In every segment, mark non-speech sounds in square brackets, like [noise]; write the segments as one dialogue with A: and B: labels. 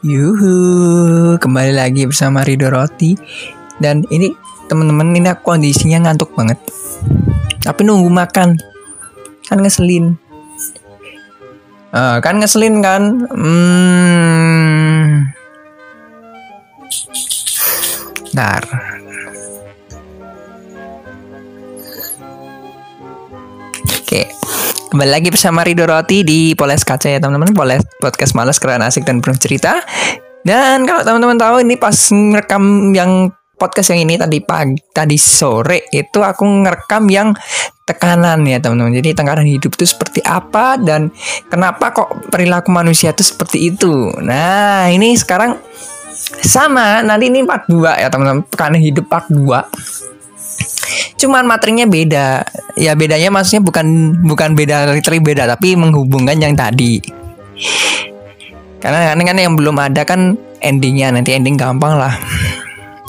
A: Yuhu, kembali lagi bersama Rido Roti. Dan ini temen-temen ini aku kondisinya ngantuk banget. Tapi nunggu makan. Kan ngeselin. Uh, Kan ngeselin kan? Hmm. Bentar Kembali lagi bersama Rido Roti di Poles Kaca ya teman-teman. Poles podcast malas keren asik dan penuh cerita. Dan kalau teman-teman tahu ini pas ngerekam yang podcast yang ini tadi pagi tadi sore itu aku ngerekam yang tekanan ya teman-teman. Jadi tekanan hidup itu seperti apa dan kenapa kok perilaku manusia itu seperti itu. Nah ini sekarang sama. Nanti ini part 2 ya teman-teman. Tekanan hidup part 2 cuman materinya beda. Ya bedanya maksudnya bukan bukan beda literally beda tapi menghubungkan yang tadi. Karena kan yang belum ada kan endingnya nanti ending gampang lah.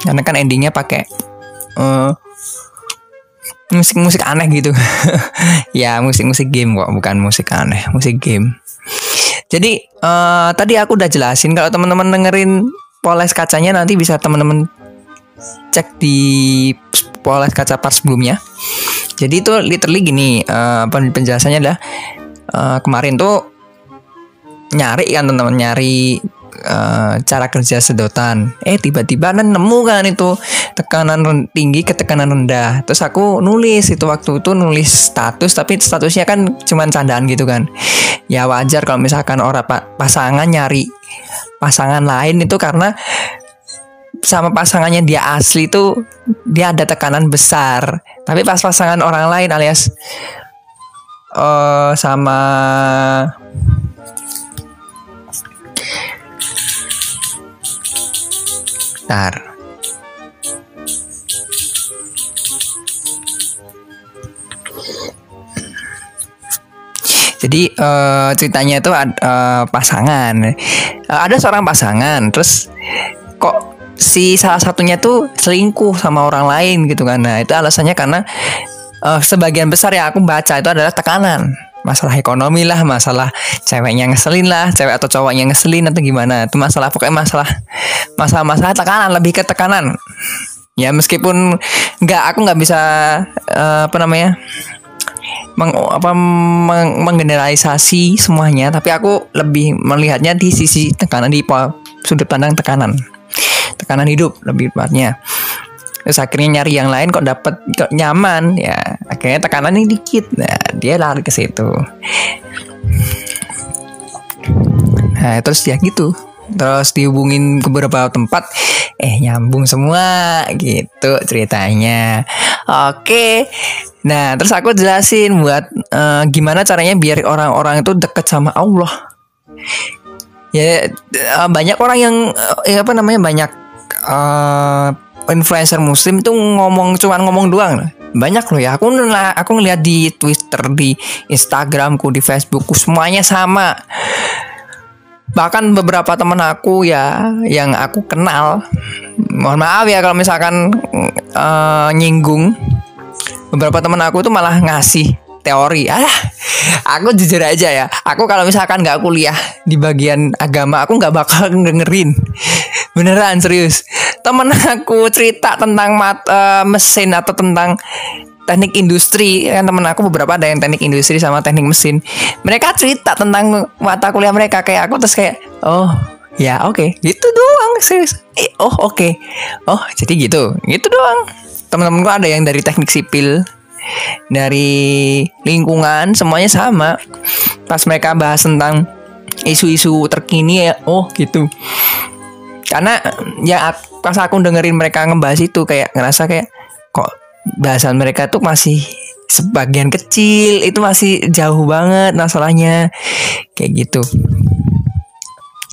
A: Karena kan endingnya pakai uh, musik-musik aneh gitu. [laughs] Ya musik-musik game kok bukan musik aneh musik game. Jadi uh, tadi aku udah jelasin kalau teman-teman dengerin poles kacanya nanti bisa teman-teman cek di poles kaca part sebelumnya. Jadi itu literally gini, uh, penjelasannya adalah uh, kemarin tuh nyari kan teman-teman nyari uh, cara kerja sedotan. Eh tiba-tiba nemu kan itu tekanan tinggi ke tekanan rendah. Terus aku nulis itu waktu itu nulis status tapi statusnya kan cuma candaan gitu kan. Ya wajar kalau misalkan orang pasangan nyari pasangan lain itu karena sama pasangannya dia asli tuh dia ada tekanan besar tapi pas pasangan orang lain alias uh, sama Ntar. Jadi uh, ceritanya itu uh, pasangan. Uh, ada seorang pasangan, terus si salah satunya tuh selingkuh sama orang lain gitu kan. Nah, itu alasannya karena uh, sebagian besar yang aku baca itu adalah tekanan. Masalah ekonomi lah, masalah ceweknya ngeselin lah, cewek atau cowoknya ngeselin atau gimana. Itu masalah pokoknya masalah masalah-masalah tekanan, lebih ke tekanan. Ya meskipun nggak aku nggak bisa uh, apa namanya meng, apa meng, menggeneralisasi semuanya tapi aku lebih melihatnya di sisi tekanan di sudut pandang tekanan tekanan hidup lebih tepatnya. Terus akhirnya nyari yang lain kok dapat kok nyaman ya. Akhirnya tekanan ini dikit nah dia lari ke situ. Nah terus ya gitu. Terus dihubungin ke beberapa tempat eh nyambung semua gitu ceritanya. Oke. Nah terus aku jelasin buat uh, gimana caranya biar orang-orang itu deket sama Allah. Ya uh, banyak orang yang uh, ya apa namanya banyak uh, influencer muslim itu ngomong cuman ngomong doang. Banyak loh ya. Aku aku ngeliat di Twitter di Instagramku di Facebookku semuanya sama. Bahkan beberapa teman aku ya yang aku kenal mohon maaf ya kalau misalkan uh, nyinggung. Beberapa teman aku tuh malah ngasih teori. Ah aku jujur aja ya. Aku kalau misalkan nggak kuliah di bagian agama aku nggak bakal dengerin. Beneran serius temen [laughs] aku cerita tentang mat, uh, mesin atau tentang teknik industri. Kan temen aku beberapa ada yang teknik industri sama teknik mesin. Mereka cerita tentang mata kuliah mereka. Kayak aku terus kayak oh ya oke. Okay. gitu doang serius. Oh oke. Okay. oh jadi gitu. Gitu doang. Temen-temenku ada yang dari teknik sipil dari lingkungan semuanya sama. Pas mereka bahas tentang isu-isu terkini ya oh gitu karena ya pas aku dengerin mereka ngebahas itu kayak ngerasa kayak kok bahasan mereka tuh masih sebagian kecil itu masih jauh banget masalahnya kayak gitu.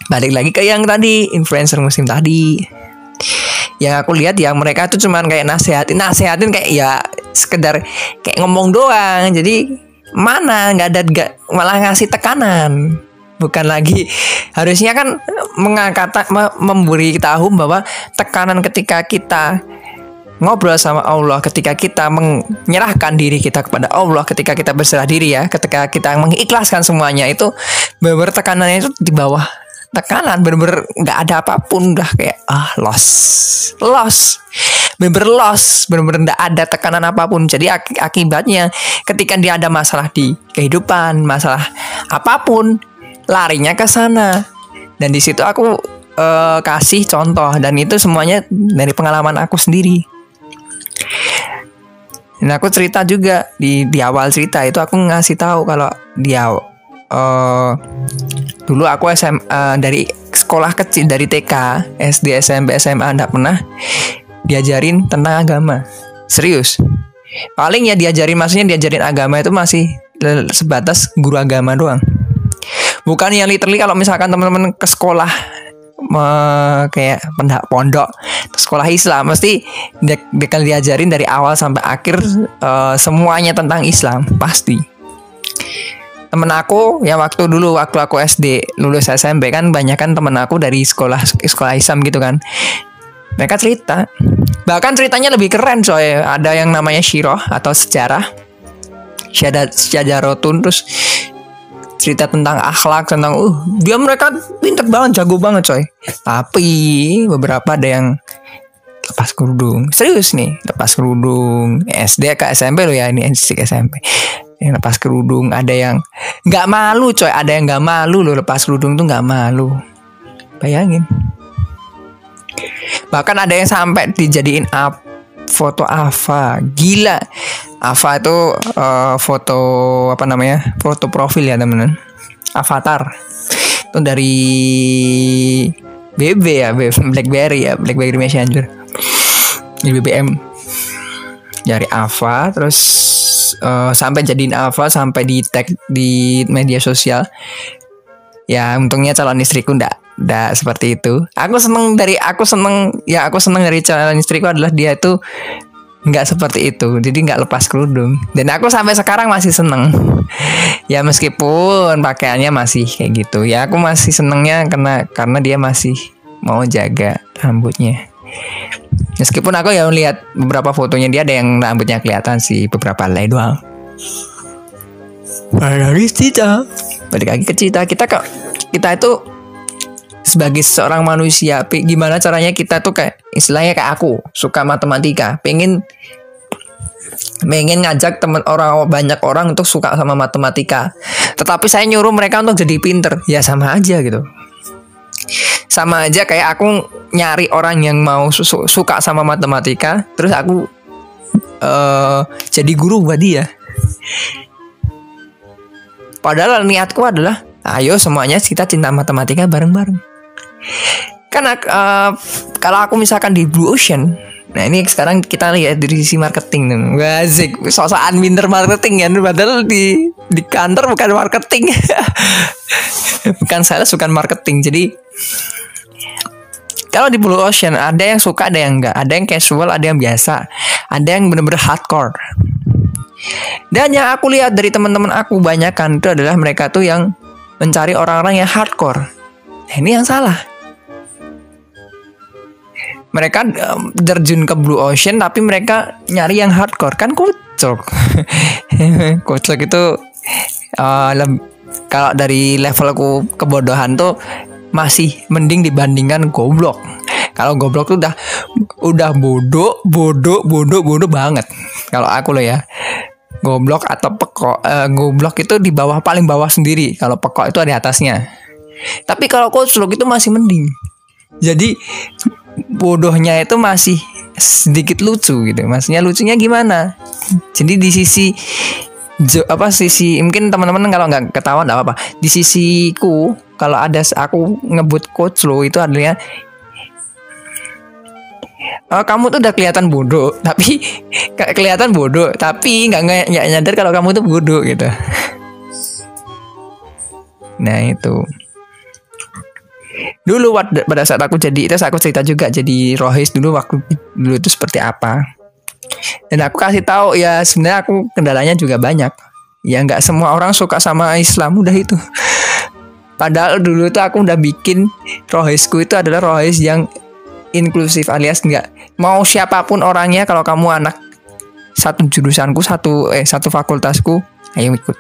A: Balik lagi ke yang tadi influencer musim tadi. Yang aku lihat ya mereka tuh cuman kayak nasehatin nasehatin kayak ya sekedar kayak ngomong doang. Jadi mana nggak ada gak, malah ngasih tekanan bukan lagi. Harusnya kan mengangkat memberi tahu bahwa tekanan ketika kita ngobrol sama Allah, ketika kita menyerahkan diri kita kepada Allah, ketika kita berserah diri ya, ketika kita mengikhlaskan semuanya itu beber tekanannya itu di bawah tekanan. Bener-bener nggak ada apa pun udah kayak ah loss loss bener-bener loss bener-bener nggak ada tekanan apa pun. Jadi ak akibatnya ketika dia ada masalah di kehidupan masalah apa pun larinya ke sana dan di situ aku uh, kasih contoh dan itu semuanya dari pengalaman aku sendiri dan aku cerita juga di di awal cerita itu aku ngasih tahu kalau dia uh, dulu aku SM uh, dari sekolah kecil dari TK, SD, SMP, SMA enggak pernah diajarin tentang agama. Serius. Paling ya diajarin maksudnya diajarin agama itu masih sebatas guru agama doang. Bukan yang literally kalau misalkan teman-teman ke sekolah me, kayak pendak pondok sekolah Islam mesti dia, akan diajarin dari awal sampai akhir uh, semuanya tentang Islam pasti. Temen aku ya waktu dulu waktu aku SD lulus SMP kan banyak kan temen aku dari sekolah sekolah Islam gitu kan. Mereka cerita bahkan ceritanya lebih keren coy. Ada yang namanya Shiroh atau sejarah syadat syajarotun terus cerita tentang akhlak tentang uh dia mereka pintar banget jago banget coy. Tapi beberapa ada yang lepas kerudung. Serius nih lepas kerudung. SD ke SMP lo ya ini SD SMP yang lepas kerudung ada yang nggak malu coy. Ada yang nggak malu lo lepas kerudung tuh nggak malu. Bayangin. Bahkan ada yang sampai dijadiin up foto Ava. Gila. Ava itu uh, foto apa namanya foto profil ya teman-teman. Avatar. Itu dari BB ya BlackBerry ya BlackBerry Messenger di BBM dari Ava terus uh, sampai jadiin Ava sampai di tag di media sosial. Ya untungnya calon istriku ndak ndak seperti itu. Aku seneng dari aku seneng ya aku seneng dari calon istriku adalah dia itu nggak seperti itu. Jadi nggak lepas kerudung. Dan aku sampai sekarang masih seneng. [laughs] Ya meskipun pakaiannya masih kayak gitu. Ya aku masih senengnya karena karena dia masih mau jaga rambutnya. Meskipun aku ya lihat beberapa fotonya dia ada yang rambutnya kelihatan sih beberapa lay doang. Balik lagi cerita balik lagi ke cerita kita kok kita itu sebagai seorang manusia gimana caranya kita tuh kayak istilahnya kayak aku suka matematika. Pengen pengen ngajak teman orang banyak orang untuk suka sama matematika. Tetapi saya nyuruh mereka untuk jadi pinter. Ya sama aja gitu. Sama aja kayak aku nyari orang yang mau su suka sama matematika terus aku uh, jadi guru buat dia. Padahal niatku adalah ayo semuanya kita cinta matematika bareng-bareng kan uh, kalau aku misalkan di Blue Ocean Nah ini sekarang kita lihat dari sisi marketing nih. Wazik, sosokan minder marketing ya. Padahal di di kantor bukan marketing. [laughs] bukan saya suka marketing. Jadi kalau di Blue Ocean ada yang suka, ada yang enggak. Ada yang casual, ada yang biasa. Ada yang benar-benar hardcore. Dan yang aku lihat dari teman-teman aku banyak kan itu adalah mereka tuh yang mencari orang-orang yang hardcore. Nah, ini yang salah mereka um, terjun ke blue ocean tapi mereka nyari yang hardcore. Kan kocok. [laughs] Kocok itu uh, kalau dari levelku kebodohan tuh masih mending dibandingkan goblok. Kalau goblok tuh udah udah bodoh bodoh bodoh bodoh banget. Kalau aku loh ya goblok atau pekok uh, goblok itu di bawah paling bawah sendiri. Kalau pekok itu ada atasnya. Tapi kalau kocok itu masih mending. Jadi bodohnya itu masih sedikit lucu gitu. Maksudnya lucunya gimana? Jadi di sisi jo, apa sisi mungkin teman-teman kalau nggak ketahuan nggak apa-apa. Di sisiku kalau ada aku ngebut coach lo itu adalah Oh, kamu tuh udah kelihatan bodoh, [laughs] tapi kelihatan bodoh, tapi nggak nggak nyadar kalau kamu tuh bodoh gitu. [laughs] Nah itu. Dulu pada saat aku jadi itu aku cerita juga jadi rohis dulu waktu dulu itu seperti apa. Dan aku kasih tahu ya sebenarnya aku kendalanya juga banyak. Ya nggak semua orang suka sama Islam udah itu. Padahal dulu tuh aku udah bikin rohisku itu adalah rohis yang inklusif alias nggak mau siapa pun orangnya kalau kamu anak satu jurusanku satu eh satu fakultasku ayo ikut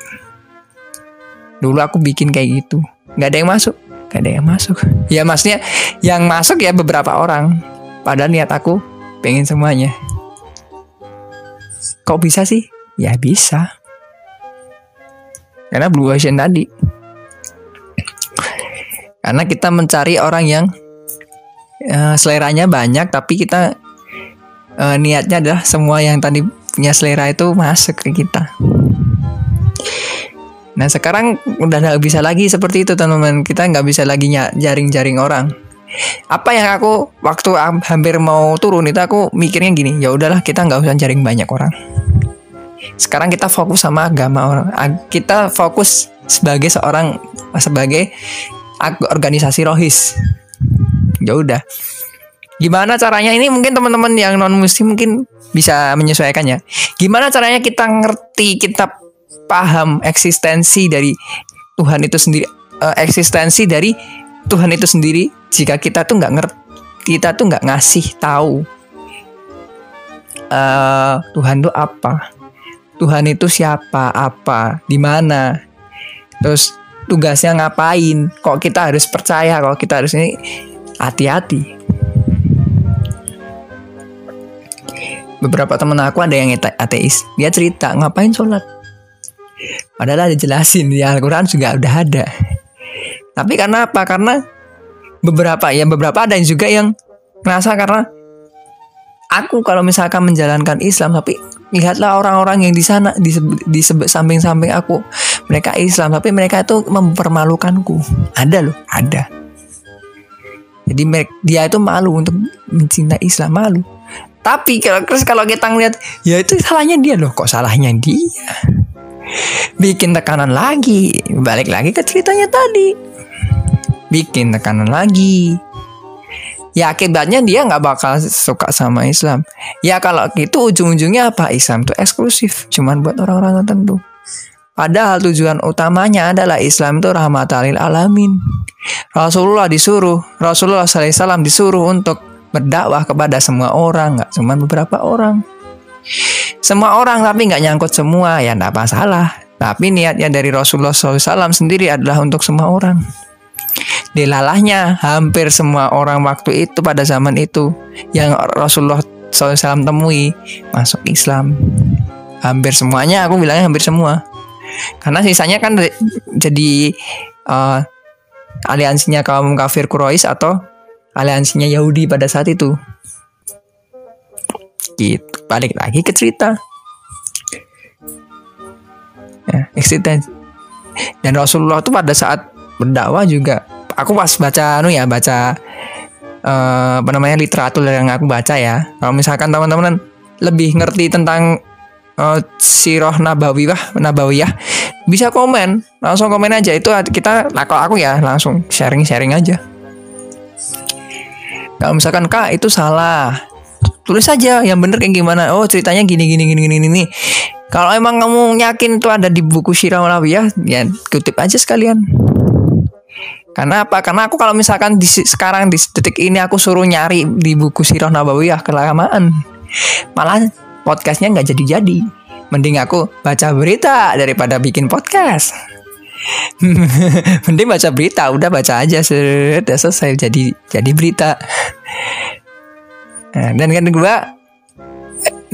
A: dulu aku bikin kayak gitu nggak ada yang masuk nggak ada yang masuk. Ya maksudnya yang masuk ya beberapa orang. Padahal niat aku pengen semuanya. Kok bisa sih? Ya bisa. Karena blue ocean tadi. Karena kita mencari orang yang uh, seleranya banyak tapi kita uh, niatnya adalah semua yang tadi punya selera itu masuk ke kita. Nah sekarang udah nggak bisa lagi seperti itu teman-teman. Kita nggak bisa lagi jaring-jaring orang. Apa yang aku waktu hampir mau turun itu aku mikirnya gini, ya udahlah kita nggak usah jaring banyak orang. Sekarang kita fokus sama agama orang. Kita fokus sebagai seorang sebagai organisasi rohis. Ya udah. Gimana caranya ini mungkin teman-teman yang non muslim mungkin bisa menyesuaikannya. Gimana caranya kita ngerti, kita paham eksistensi dari Tuhan itu sendiri, uh, eksistensi dari Tuhan itu sendiri. Jika kita tuh nggak ngerti, kita tuh nggak ngasih tahu uh, Tuhan itu apa, Tuhan itu siapa, apa, di mana, terus tugasnya ngapain, kok kita harus percaya, kok kita harus ini? Hati-hati. beberapa temen aku ada yang ateis. Dia cerita ngapain sholat padahal ada jelasin di Al-Quran juga udah ada. Tapi karena apa? Karena beberapa ya beberapa ada yang juga yang ngerasa karena aku kalau misalkan menjalankan Islam tapi lihatlah orang-orang yang di sana di, di samping-samping aku mereka Islam tapi mereka itu mempermalukanku. Ada loh ada. Jadi dia itu malu untuk mencintai Islam malu. Tapi kalau kalau kita ngeliat ya itu salahnya dia loh, kok salahnya dia? Bikin tekanan lagi, balik lagi ke ceritanya tadi. Bikin tekanan lagi. Ya akibatnya dia nggak bakal suka sama Islam. Ya kalau gitu ujung-ujungnya apa? Islam itu eksklusif, cuman buat orang-orang tertentu. Padahal tujuan utamanya adalah Islam itu rahmatalil alamin. Rasulullah disuruh, Rasulullah SAW disuruh untuk berdakwah kepada semua orang, nggak cuma beberapa orang. Semua orang tapi nggak nyangkut semua, ya nggak masalah. Tapi niatnya dari Rasulullah SAW sendiri adalah untuk semua orang. Dilalahnya hampir semua orang waktu itu pada zaman itu yang Rasulullah SAW temui masuk Islam. Hampir semuanya, aku bilangnya hampir semua. Karena sisanya kan jadi uh, aliansinya kaum kafir Quraisy atau aliansinya Yahudi pada saat itu. Gitu, balik lagi ke cerita. Ya, eksistensi. Dan Rasulullah itu pada saat berdakwah juga, aku pas baca anu ya, baca uh, apa namanya literatur yang aku baca ya. Kalau misalkan teman-teman lebih ngerti tentang uh, sirah nabawiyah nabawiyah bisa komen langsung komen aja itu kita nah kalau aku ya langsung sharing sharing aja kalau misalkan kak itu salah, tulis saja yang bener kayak gimana. Oh ceritanya gini gini gini gini gini. Kalau emang kamu yakin itu ada di buku Syirah ya, ya kutip aja sekalian. Karena apa? Karena aku kalau misalkan di sekarang di detik ini aku suruh nyari di buku Sirah Nabawiyah kelamaan. Malah podcastnya nggak jadi-jadi. Mending aku baca berita daripada bikin podcast. [laughs] Mending baca berita, udah baca aja sudah selesai jadi jadi berita. Nah, dan kan gue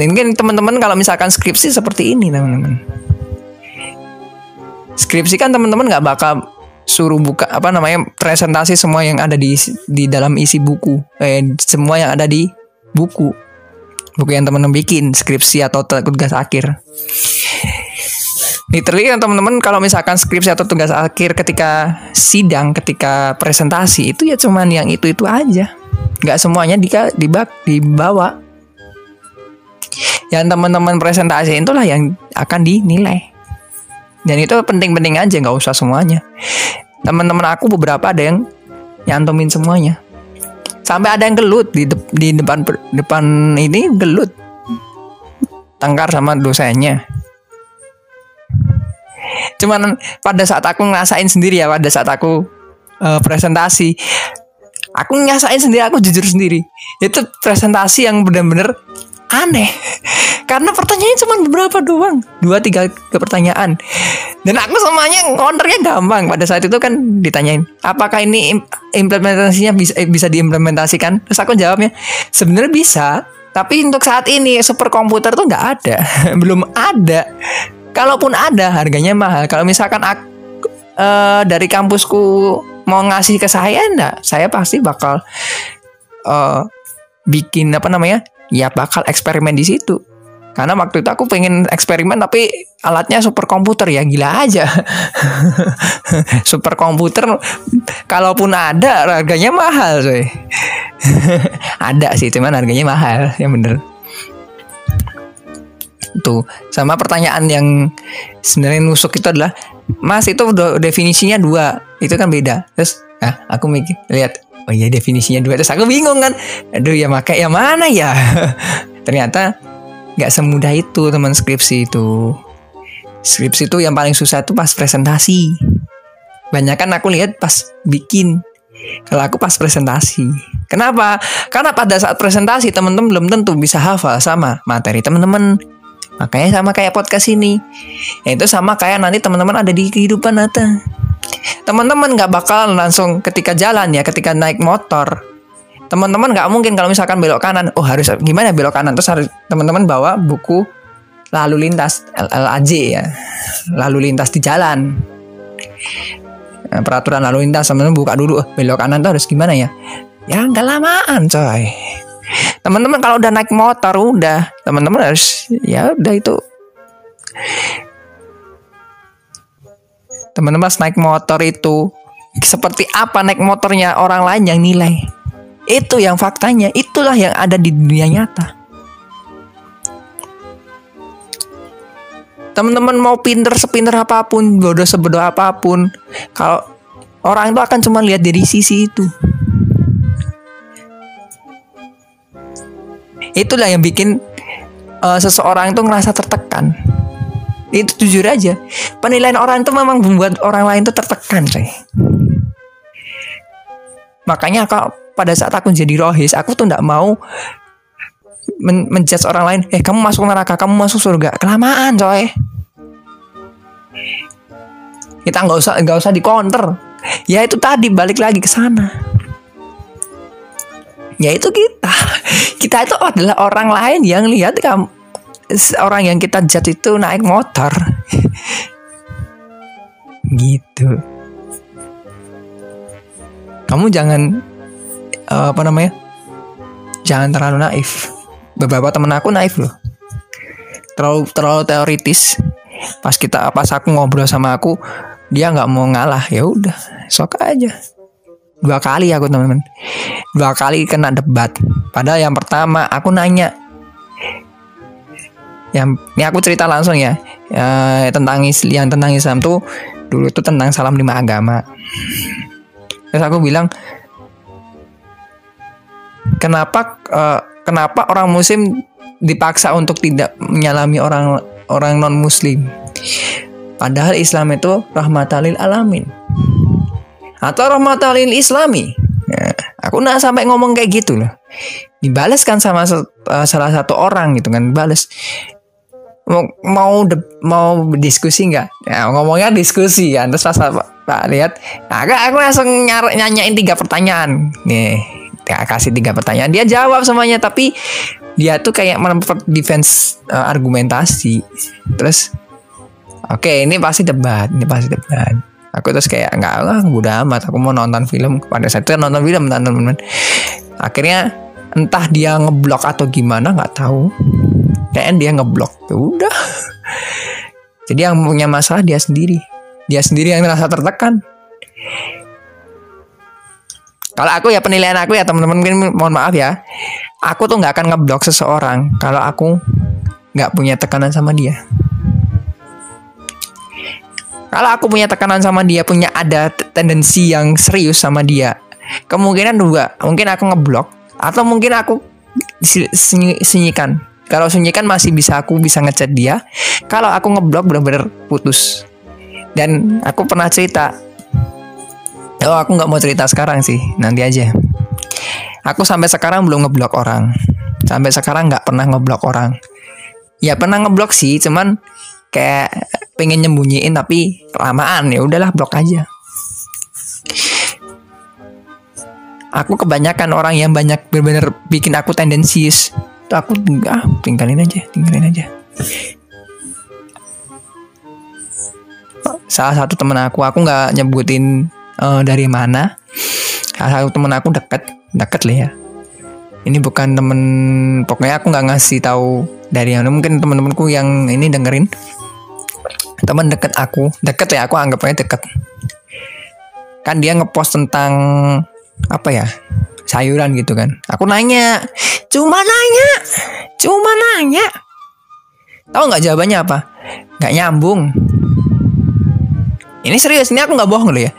A: mungkin teman-teman kalau misalkan skripsi seperti ini teman-teman. Skripsi kan teman-teman nggak bakal suruh buka apa namanya presentasi semua yang ada di di dalam isi buku. Eh semua yang ada di buku. Buku yang teman-teman bikin skripsi atau tugas akhir literally kan teman-teman kalau misalkan skripsi atau tugas akhir ketika sidang ketika presentasi itu ya cuman yang itu itu aja. Nggak semuanya di, dibak, dibawa. Yang teman-teman presentasi itulah yang akan dinilai. Dan itu penting-penting aja nggak usah semuanya. Teman-teman aku beberapa ada yang nyantumin semuanya. Sampai ada yang gelut di, de di depan depan ini gelut. Tangkar sama dosennya Cuman pada saat aku ngerasain sendiri ya pada saat aku uh, presentasi. Aku nyasain sendiri aku jujur sendiri. Itu presentasi yang benar-benar aneh. [laughs] Karena pertanyaannya cuma beberapa doang. Dua tiga pertanyaan. Dan aku semuanya counternya gampang. Pada saat itu kan ditanyain apakah ini implementasinya bisa eh, bisa diimplementasikan? Terus aku jawabnya sebenarnya bisa tapi untuk saat ini super komputer tuh nggak ada. [laughs] Belum ada kalaupun ada harganya mahal. Kalau misalkan aku uh, dari kampusku mau ngasih ke saya enggak. Saya pasti bakal uh, bikin apa namanya ya bakal eksperimen di situ. Karena waktu itu aku pengen eksperimen tapi alatnya super komputer ya gila aja. [laughs] Super komputer kalaupun ada harganya mahal coy. [laughs] Ada sih cuman harganya mahal. Ya bener tuh sama pertanyaan yang sebenarnya nusuk itu adalah mas itu definisinya dua. Itu kan beda. Terus ah aku mikir lihat oh iya definisinya dua. Terus aku bingung kan aduh ya maka yang mana ya? [laughs] Ternyata nggak semudah itu teman skripsi itu. Skripsi itu yang paling susah itu pas presentasi. Banyak kan aku lihat pas bikin. Kalau aku pas presentasi. Kenapa? Karena pada saat presentasi teman-teman belum tentu bisa hafal sama materi teman-teman makanya sama kayak podcast ini. Ya itu sama kayak nanti teman-teman ada di kehidupan nyata teman-teman nggak bakal langsung ketika jalan ya ketika naik motor. Teman-teman nggak mungkin kalau misalkan belok kanan. Oh harus gimana belok kanan? Terus harus teman-teman bawa buku lalu lintas LLAJ ya. Lalu lintas di jalan. Nah, peraturan lalu lintas teman-teman buka dulu. Oh, belok kanan tuh harus gimana ya? Ya nggak lamaan coy teman-teman kalau udah naik motor udah. Teman-teman harus ya udah itu. Teman-teman naik motor itu seperti apa naik motornya orang lain yang nilai. Itu yang faktanya itulah yang ada di dunia nyata. Teman-teman mau pinter sepinter apa pun bodoh sebodoh apa pun kalau orang itu akan cuma lihat dari sisi itu itulah yang bikin uh, seseorang itu ngerasa tertekan. Itu jujur aja. Penilaian orang itu memang membuat orang lain itu tertekan say. makanya kalau pada saat aku jadi rohis aku tuh nggak mau men menjudge orang lain. Eh kamu masuk neraka kamu masuk surga. Kelamaan coy. Kita nggak usah nggak usah di counter. Ya itu tadi balik lagi ke sana ya itu kita. [laughs] Kita itu adalah orang lain yang lihat kamu orang yang kita jat itu naik motor. [laughs] Gitu. Kamu jangan uh, apa namanya? Jangan terlalu naif. Beberapa temen aku naif loh. Terlalu terlalu teoritis. Pas kita pas aku ngobrol sama aku dia nggak mau ngalah. Ya udah sok aja dua kali aku teman-teman. Dua kali kena debat. Padahal yang pertama aku nanya. Yang ini aku cerita langsung ya, ya tentang yang tentang Islam tuh dulu tuh tentang salam lima agama. Terus aku bilang kenapa uh, kenapa orang muslim dipaksa untuk tidak menyalami orang orang non muslim padahal Islam itu rahmatalil alamin atau rahmatalil islami ya, aku nggak sampai ngomong kayak gitu loh dibalas kan sama uh, salah satu orang gitu kan balas mau mau de, mau diskusi nggak? Ya, ngomongnya diskusi ya. Terus pas Pak, Pak lihat, nah, aku langsung nyar, nyanyain tiga pertanyaan. Nih, ya, kasih tiga pertanyaan. Dia jawab semuanya, tapi dia tuh kayak memper defense uh, argumentasi. Terus, oke okay, ini pasti debat, ini pasti debat. Aku terus kayak nggak lah, udah amat. Aku mau nonton film. Pada saat itu nonton film, teman-teman. Akhirnya entah dia ngeblok atau gimana nggak tahu dan dia ngeblok ya udah [laughs] jadi yang punya masalah dia sendiri dia sendiri yang merasa tertekan kalau aku ya penilaian aku ya teman-teman mohon maaf ya aku tuh nggak akan ngeblok seseorang kalau aku nggak punya tekanan sama dia kalau aku punya tekanan sama dia punya ada tendensi yang serius sama dia kemungkinan dua mungkin aku ngeblok atau mungkin aku sunyikan kalau sunyikan masih bisa aku bisa ngechat dia. Kalau aku ngeblok bener-bener putus. Dan aku pernah cerita. Oh aku nggak mau cerita sekarang sih, nanti aja. Aku sampai sekarang belum ngeblok orang. Sampai sekarang nggak pernah ngeblok orang. Ya pernah ngeblok sih, cuman kayak pengen nyembunyiin tapi kelamaan ya udahlah blok aja. Aku kebanyakan orang yang banyak benar-benar bikin aku tendensius. Tuh aku ah tinggalin aja, tinggalin aja. Salah satu temen aku, aku nggak nyebutin uh, dari mana. Salah satu temen aku deket, deket lah ya. Ini bukan temen, pokoknya aku nggak ngasih tahu dari yang mungkin temen-temenku yang ini dengerin. Temen deket aku, deket ya aku anggap aja deket. Kan dia ngepost tentang apa ya sayuran gitu kan. Aku nanya cuma nanya cuma nanya. Tahu nggak jawabannya apa? Nggak nyambung. Ini serius ini aku nggak bohong loh ya.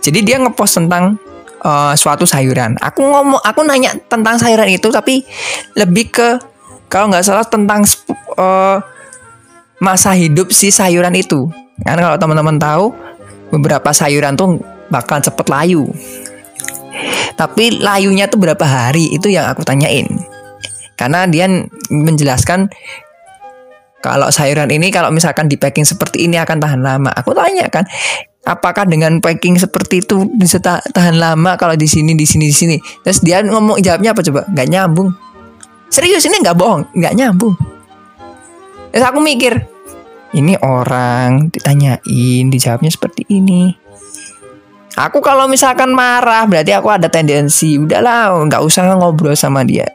A: Jadi dia ngepost tentang uh, suatu sayuran aku ngomong aku nanya tentang sayuran itu tapi lebih ke kalau nggak salah tentang uh, masa hidup si sayuran itu kan kalau teman-teman tahu beberapa sayuran tuh bakal cepet layu tapi layunya tuh berapa hari itu yang aku tanyain. Karena dia menjelaskan kalau sayuran ini kalau misalkan di packing seperti ini akan tahan lama. Aku tanya kan, apakah dengan packing seperti itu bisa tahan lama kalau di sini di sini di sini. Terus dia ngomong jawabnya apa coba? Gak nyambung. Serius ini nggak bohong, nggak nyambung. Terus aku mikir, ini orang ditanyain dijawabnya seperti ini. Aku kalau misalkan marah berarti aku ada tendensi udahlah nggak usah ngobrol sama dia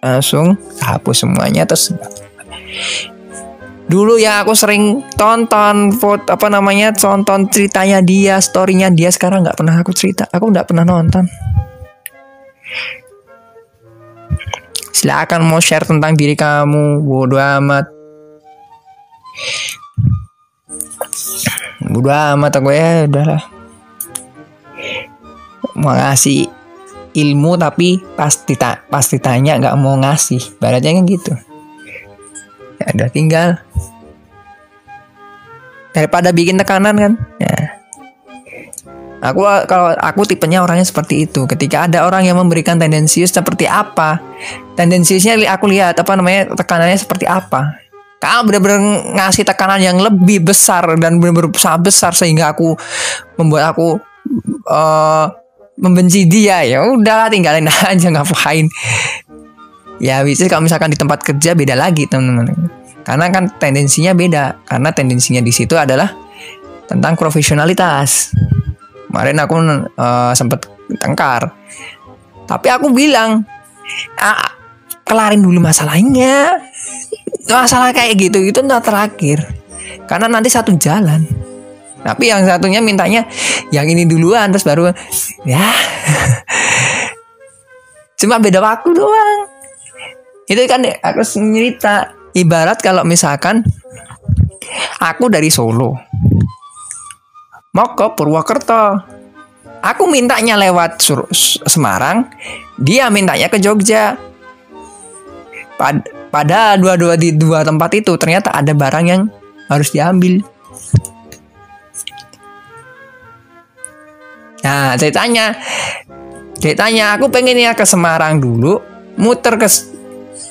A: langsung hapus semuanya terus dulu ya aku sering tonton foto apa namanya tonton ceritanya dia storynya dia. Sekarang nggak pernah aku cerita. Aku nggak pernah nonton. Silakan mau share tentang diri kamu. Bodo amat. Bodo amat aku ya udahlah. Mau ngasih ilmu tapi pasti tak pasti tanya nggak mau ngasih. Baratnya kan gitu ya [laughs] udah tinggal. Daripada bikin tekanan kan? Ya. Aku kalau aku tipenya orangnya seperti itu. Ketika ada orang yang memberikan tendensius seperti apa tendensiusnya aku lihat apa namanya tekanannya seperti apa. Kalau benar-benar ngasih tekanan yang lebih besar dan benar-benar sangat besar sehingga aku membuat aku uh, membenci dia. Ya udah tinggalin [laughs] aja ngapain ya bisa kalau misalkan di tempat kerja beda lagi teman-teman. Karena kan tendensinya beda. Karena tendensinya di situ adalah tentang profesionalitas. Kemarin aku uh, sempet tengkar. Tapi aku bilang ah, kelarin dulu masalahnya. Masalah kayak gitu itu nggak terakhir. Karena nanti satu jalan. Tapi yang satunya mintanya yang ini duluan terus baru ya. [laughs] Cuma beda waktu doang. Itu kan aku cerita ibarat kalau misalkan aku dari Solo mau ke Purwokerto. Aku mintanya lewat Sur Semarang, dia mintanya ke Jogja. Pad pada dua-dua di dua tempat itu ternyata ada barang yang harus diambil. Nah, ceritanya ceritanya aku pengen ya ke Semarang dulu, muter ke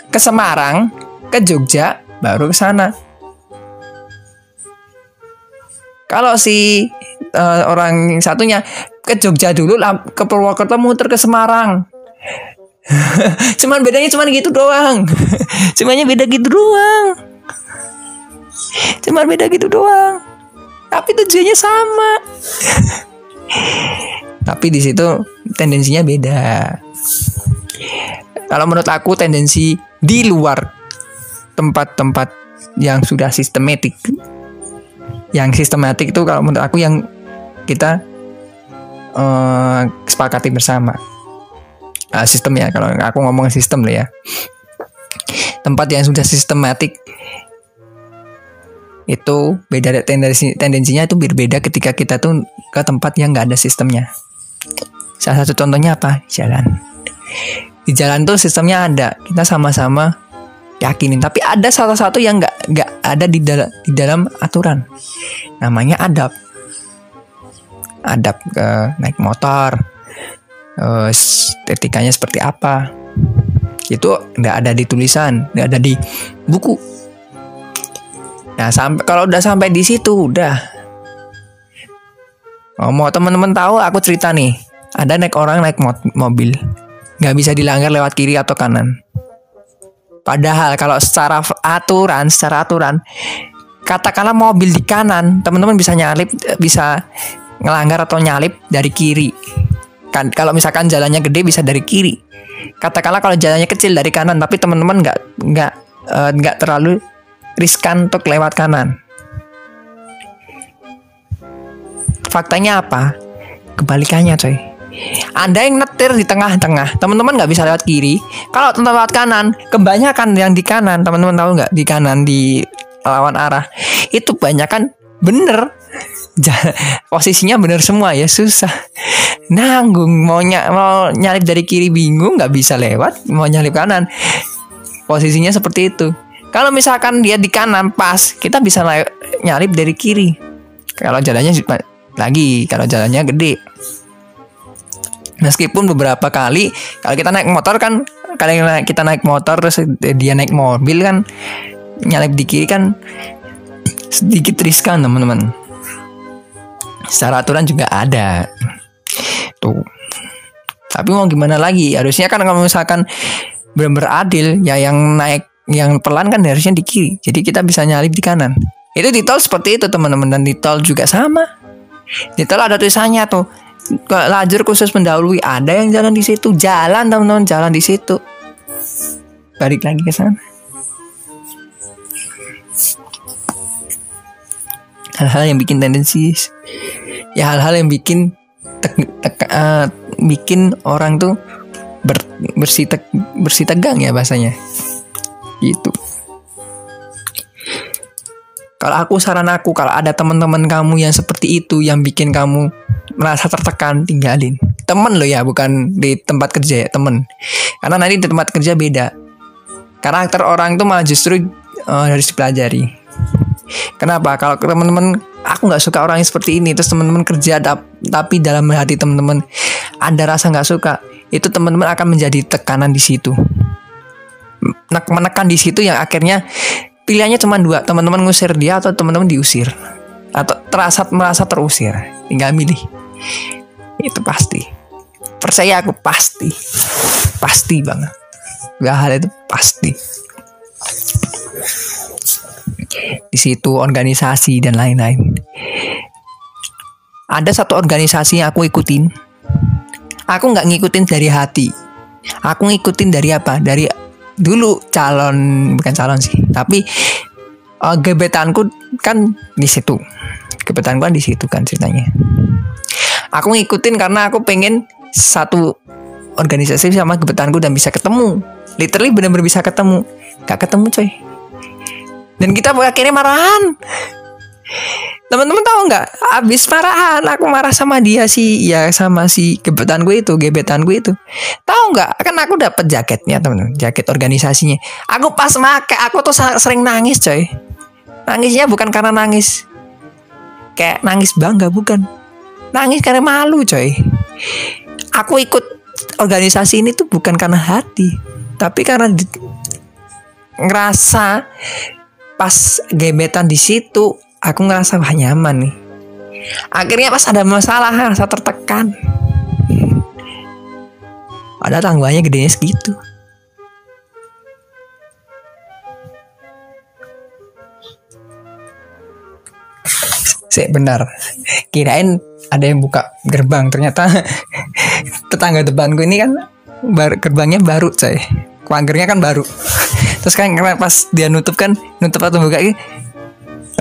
A: ke Semarang, ke Jogja, baru ke sana. Kalau si uh, orang satunya ke Jogja dulu, ke Purwokerto muter ke Semarang. [laughs] cuman bedanya cuman gitu doang. [laughs] Cumanya beda gitu doang. Cuman beda gitu doang. Tapi tujuannya sama. [laughs] Tapi di situ tendensinya beda. Kalau menurut aku tendensi di luar tempat-tempat yang sudah sistematik. Yang sistematik itu kalau menurut aku yang kita uh, sepakati bersama. Uh, sistem ya kalau aku ngomong sistem lah ya. Tempat yang sudah sistematik itu beda tendensi tendensinya itu berbeda ketika kita tuh ke tempat yang nggak ada sistemnya. Salah satu contohnya apa? Jalan. Di jalan tuh sistemnya ada, kita sama-sama yakinin. Tapi ada salah satu yang nggak nggak ada di dalam di dalam aturan. Namanya adab. Adab ke naik motor, uh, seperti apa itu nggak ada di tulisan nggak ada di buku nah sampai kalau udah sampai di situ udah oh, mau teman-teman tahu aku cerita nih ada naik orang naik mo mobil nggak bisa dilanggar lewat kiri atau kanan. Padahal kalau secara aturan secara aturan katakanlah mobil di kanan teman-teman bisa nyalip bisa ngelanggar atau nyalip dari kiri. Kan kalau misalkan jalannya gede bisa dari kiri. Katakanlah kalau jalannya kecil dari kanan tapi teman-teman nggak nggak uh, nggak terlalu riskan untuk lewat kanan. Faktanya apa? Kebalikannya coy anda yang netir di tengah-tengah, teman-teman nggak bisa lewat kiri. Kalau teman lewat kanan, kebanyakan yang di kanan, teman-teman tahu nggak di kanan di lawan arah? Itu banyak kan? Bener. Posisinya bener semua ya susah. Nanggung mau ny mau nyalip dari kiri bingung nggak bisa lewat mau nyalip kanan. Posisinya seperti itu. Kalau misalkan dia di kanan pas kita bisa nyalip dari kiri. Kalau jalannya lagi kalau jalannya gede meskipun beberapa kali kalau kita naik motor kan kalau kita naik motor terus dia naik mobil kan nyalip di kiri kan sedikit riskan teman-teman. Secara aturan juga ada. Tuh. Tapi mau gimana lagi? Harusnya kan kalau misalkan benar-benar adil ya yang naik yang pelan kan harusnya di kiri. Jadi kita bisa nyalip di kanan. Itu di tol seperti itu teman-teman. Dan di tol juga sama. Di tol ada tulisannya tuh lajur khusus mendahului ada yang jalan di situ. Jalan teman-teman jalan di situ. Balik lagi ke sana. Hal-hal yang bikin tendensius ya hal-hal yang bikin te, te, uh, bikin orang tuh ber, bersih bersih tegang ya bahasanya. Gitu. Kalau aku saran aku kalau ada teman-teman kamu yang seperti itu yang bikin kamu merasa tertekan tinggalin temen lo ya bukan di tempat kerja ya temen karena nanti di tempat kerja beda karakter orang itu malah justru uh, harus dipelajari Kenapa? Kalau teman-teman aku nggak suka orang yang seperti ini, terus teman-teman kerja tapi dalam hati teman-teman ada rasa nggak suka, itu teman-teman akan menjadi tekanan di situ. Menekan di situ yang akhirnya pilihannya cuma dua, teman-teman ngusir dia atau teman-teman diusir atau terasa merasa terusir, tinggal milih. Itu pasti. Percaya aku pasti. Pasti banget. Gak hal itu pasti di situ organisasi dan lain-lain. Ada satu organisasi yang aku ikutin. Aku nggak ngikutin dari hati. Aku ngikutin dari apa? Dari dulu calon bukan calon sih, tapi uh, gebetanku kan di situ. Gebetanku kan di situ kan ceritanya. Aku ngikutin karena aku pengen satu organisasi sama gebetanku dan bisa ketemu. Literally benar-benar bisa ketemu. Gak ketemu coy. Dan kita akhirnya marahan. Teman-teman tahu nggak? Abis marahan aku marah sama dia sih ya sama si gebetan gue itu gebetan gue itu. Tahu nggak? Kan aku dapat jaketnya teman-teman. Jaket organisasinya. Aku pas make aku tuh sering nangis coy. Nangisnya bukan karena nangis. Kayak nangis bangga bukan nangis karena malu coy. Aku ikut organisasi ini tuh bukan karena hati tapi karena ngerasa pas gebetan di situ aku ngerasa wah nyaman nih. Akhirnya pas ada masalah rasa tertekan. Ada tangguhnya gedenya segitu Sih benar. Kirain ada yang buka gerbang, ternyata [laughs] tetangga depanku ini kan bar gerbangnya baru, coy. Pagernya kan baru. [laughs] Terus kan pas dia nutup kan nutup atau buka gitu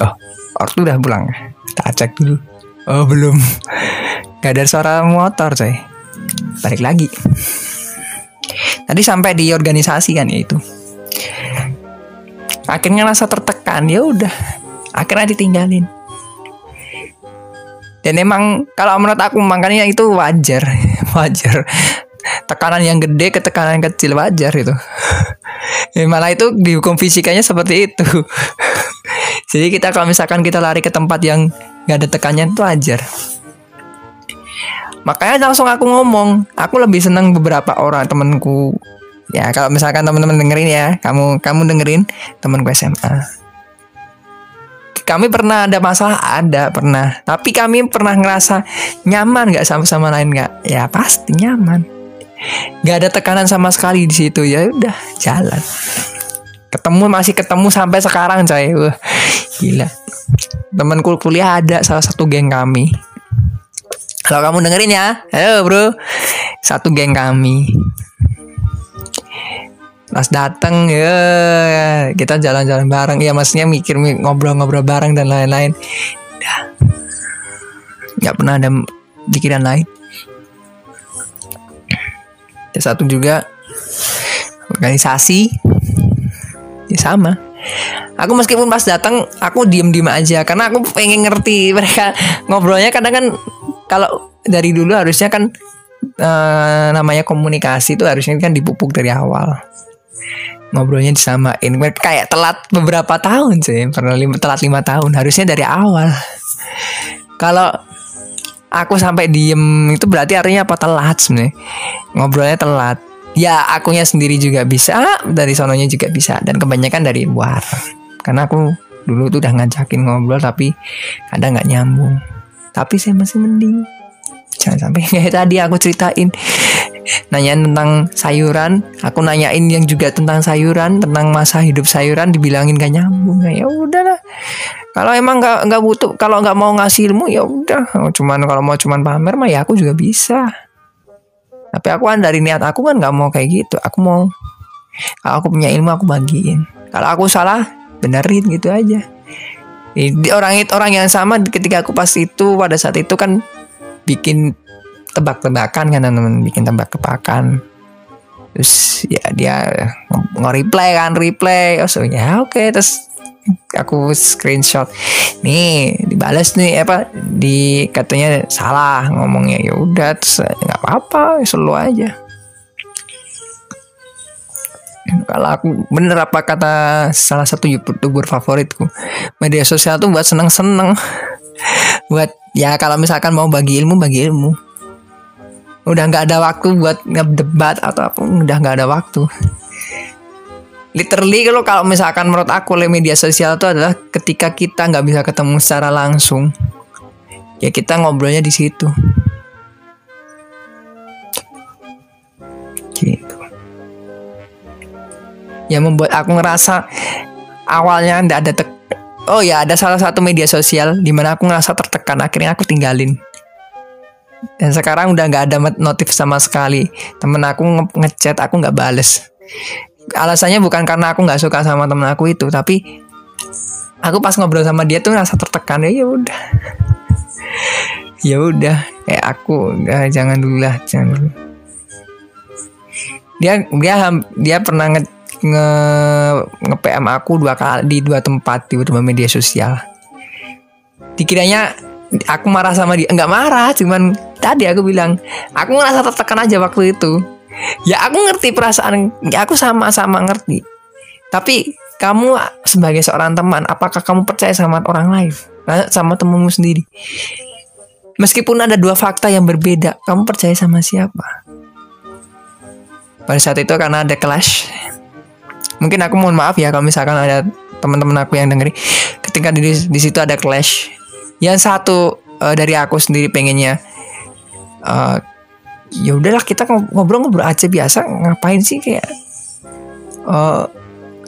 A: oh ortu udah pulang. Tak cek dulu. Oh belum. [laughs] Gak ada suara motor coy. Balik lagi. Tadi sampai di organisasi kan ya itu. Akhirnya rasa tertekan. Ya udah. Akhirnya ditinggalin dan emang kalau menurut aku makanya itu wajar [laughs] wajar. Tekanan yang gede ke tekanan kecil wajar itu. Ya, [laughs] malah itu dihukum fisikanya seperti itu. [laughs] Jadi kita kalau misalkan kita lari ke tempat yang nggak ada tekannya itu wajar. Makanya langsung aku ngomong aku lebih senang beberapa orang temenku ya kalau misalkan teman-teman dengerin ya kamu kamu dengerin temanku SMA kami pernah ada masalah? Ada pernah. Tapi kami pernah ngerasa nyaman nggak sama sama lain nggak? Ya pasti nyaman. Nggak ada tekanan sama sekali di situ. Ya udah jalan. Ketemu masih ketemu sampai sekarang coy. Wah gila. Temanku kuliah ada salah satu geng kami. Kalau kamu dengerin ya. Ayo bro. Satu geng kami pas dateng ya. Kita jalan-jalan bareng. Ya maksudnya mikir ngobrol-ngobrol bareng dan lain-lain. Nggak pernah ada pikiran lain. Ya satu juga organisasi. Ya sama. Aku meskipun pas datang aku diem diem aja. Karena aku pengen ngerti [laughs] mereka ngobrolnya. Kadang kan kalau dari dulu harusnya kan uh, namanya komunikasi itu harusnya kan dipupuk dari awal ngobrolnya disamain. Kayak telat beberapa tahun sih. Pernah lima, telat lima tahun. Harusnya dari awal. Kalau aku sampai diem itu berarti artinya apa? Telat sebenarnya. Ngobrolnya telat. Ya akunya sendiri juga bisa. Dari sononya juga bisa. Dan kebanyakan dari luar. Karena aku dulu tuh udah ngajakin ngobrol tapi kadang nggak nyambung. Tapi saya masih mending jangan sampai [laughs] kayak tadi aku ceritain. Nanya tentang sayuran. Aku nanyain yang juga tentang sayuran tentang masa hidup sayuran dibilangin gak nyambung. Ya udahlah. Kalau emang nggak nggak butuh kalau nggak mau ngasih ilmu ya udah. Cuman kalau mau cuman pamer mah ya aku juga bisa. Tapi aku kan dari niat aku kan nggak mau kayak gitu. Aku mau kalau aku punya ilmu aku bagiin. Kalau aku salah benerin gitu aja. Orang itu orang yang sama ketika aku pas itu pada saat itu kan bikin tebak-tebakan kan teman-teman bikin tebak-tebakan. Terus ya dia nge-replay kan replay oh so ya oke okay. terus aku screenshot. Nih dibalas nih apa di katanya salah ngomongnya. Ya udah terus nggak apa-apa selalu aja. Kalau aku bener apa kata salah satu youtuber favoritku media sosial tuh buat seneng-seneng buat ya kalau misalkan mau bagi ilmu bagi ilmu. Udah nggak ada waktu buat ngedebat atau apa udah nggak ada waktu. Literally kalau kalau misalkan menurut aku media sosial itu adalah ketika kita nggak bisa ketemu secara langsung ya kita ngobrolnya di situ. Gitu. Yang membuat aku ngerasa awalnya nggak ada tek oh ya ada salah satu media sosial di mana aku ngerasa tertekan. Akhirnya aku tinggalin. Dan sekarang udah nggak ada notif sama sekali. Temen aku nge ngechat aku nggak bales. Alasannya bukan karena aku nggak suka sama temen aku itu tapi aku pas ngobrol sama dia tuh rasa tertekan. Ya, udah. Ya udah. Kayak aku ya, jangan dulu lah jangan dulu. Dia dia dia pernah nge nge, nge PM aku dua kali di dua tempat di dua media sosial. Dikiranya aku marah sama dia nggak marah cuman tadi aku bilang aku ngerasa tertekan aja waktu itu. Ya aku ngerti perasaan ya aku sama-sama ngerti. Tapi kamu sebagai seorang teman apakah kamu percaya sama orang lain? Sama temanmu sendiri? Meskipun ada dua fakta yang berbeda kamu percaya sama siapa? Pada saat itu karena ada clash mungkin aku mohon maaf ya kalau misalkan ada teman-teman aku yang dengerin. Ketika di di situ ada clash. Yang satu uh, dari aku sendiri pengennya uh, ya udahlah kita ngobrol-ngobrol aja biasa. Ngapain sih kayak uh,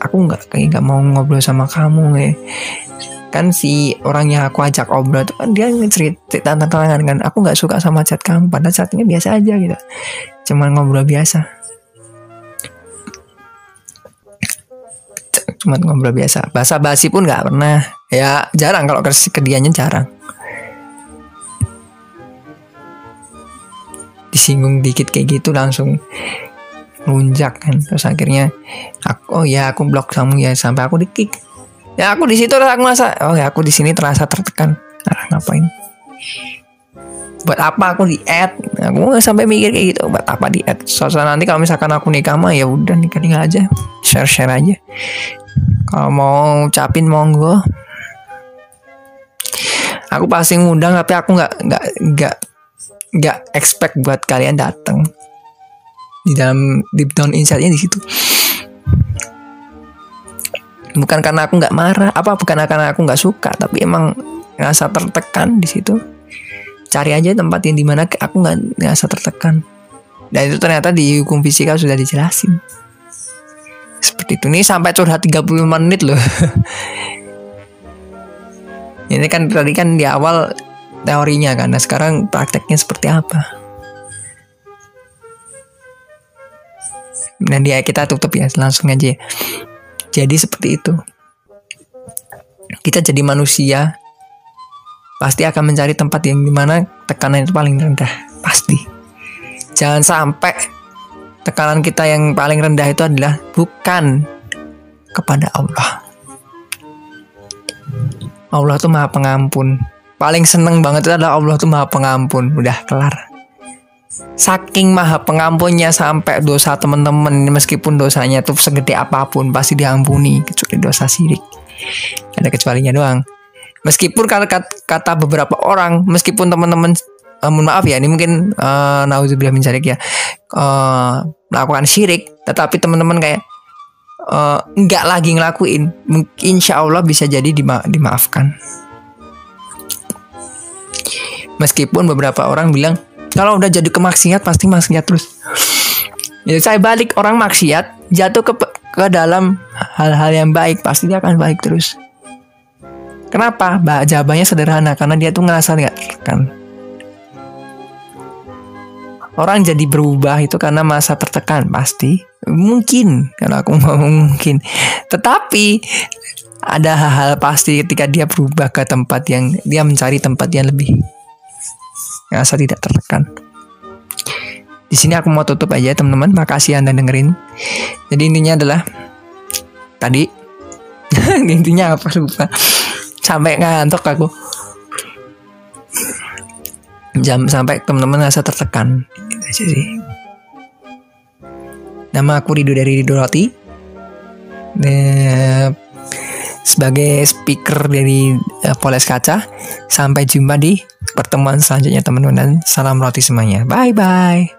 A: aku nggak kayak nggak mau ngobrol sama kamu ya kan si orang yang aku ajak obrol itu kan dia cerita tantangan kan. Aku nggak suka sama chat kamu pada saatnya biasa aja gitu. Cuman ngobrol biasa cuman ngobrol biasa. Bahasa basi pun nggak pernah. Ya jarang. Kalau ke kedianya jarang. Disinggung dikit kayak gitu langsung lunjak kan. Terus akhirnya aku oh ya aku blok kamu ya sampai aku dikick. Ya aku di situ aku merasa oh ya aku di sini terasa tertekan. Nah, ngapain buat apa aku di add aku nggak sampai mikir kayak gitu. Buat apa di add soalnya nanti kalau misalkan aku nikah mah ya udah nikah nikah aja. Share share aja. Kalau mau capin monggo. Aku pasti ngundang tapi aku nggak nggak nggak nggak expect buat kalian datang. Di dalam deep down insightnya di situ. Bukan karena aku nggak marah apa bukan karena aku nggak suka tapi emang ngerasa tertekan di situ cari aja tempat yang di mana aku nggak ngerasa tertekan. Dan itu ternyata di hukum fisika sudah dijelasin. Seperti itu. Nih sampai curhat 30 menit loh. [laughs] Ini kan tadi kan di awal teorinya kan. Nah sekarang prakteknya seperti apa? Dan dia kita tutup ya. Langsung aja. Jadi seperti itu. Kita jadi manusia pasti akan mencari tempat yang di mana tekanan itu paling rendah pasti. Jangan sampai tekanan kita yang paling rendah itu adalah bukan kepada Allah. Allah tuh maha pengampun. Paling seneng banget itu adalah Allah tuh maha pengampun. Udah kelar. Saking maha pengampunnya sampai dosa teman-teman meskipun dosanya tuh segede apa pun pasti diampuni kecuali dosa sirik ada kecualinya doang meskipun kata, kata beberapa orang meskipun teman-teman uh, mohon maaf ya ini mungkin uh, nauzubillah min syirik ya uh, melakukan syirik tetapi teman-teman kayak uh, nggak lagi ngelakuin insya Allah bisa jadi dima dimaafkan meskipun beberapa orang bilang kalau udah jadi kemaksiat pasti maksiat terus. Ya, saya balik orang maksiat jatuh ke ke dalam hal-hal yang baik pasti dia akan baik terus. Kenapa? Bah, jawabannya sederhana karena dia tuh ngerasa nggak kan. Orang jadi berubah itu karena masa tertekan pasti mungkin kalau aku [laughs] ngomong mungkin. Tetapi ada hal-hal pasti ketika dia berubah ke tempat yang dia mencari tempat yang lebih ngerasa tidak tertekan. Di sini aku mau tutup aja teman-teman. Makasih anda dengerin. Jadi intinya adalah tadi [laughs] intinya apa lupa. Sampai ngantuk aku. Jam sampai teman-teman ngerasa tertekan. Nama aku Rido dari Rido Roti. Eh, sebagai speaker dari uh, Poles Kaca. Sampai jumpa di pertemuan selanjutnya teman-teman salam roti semuanya. Bye bye.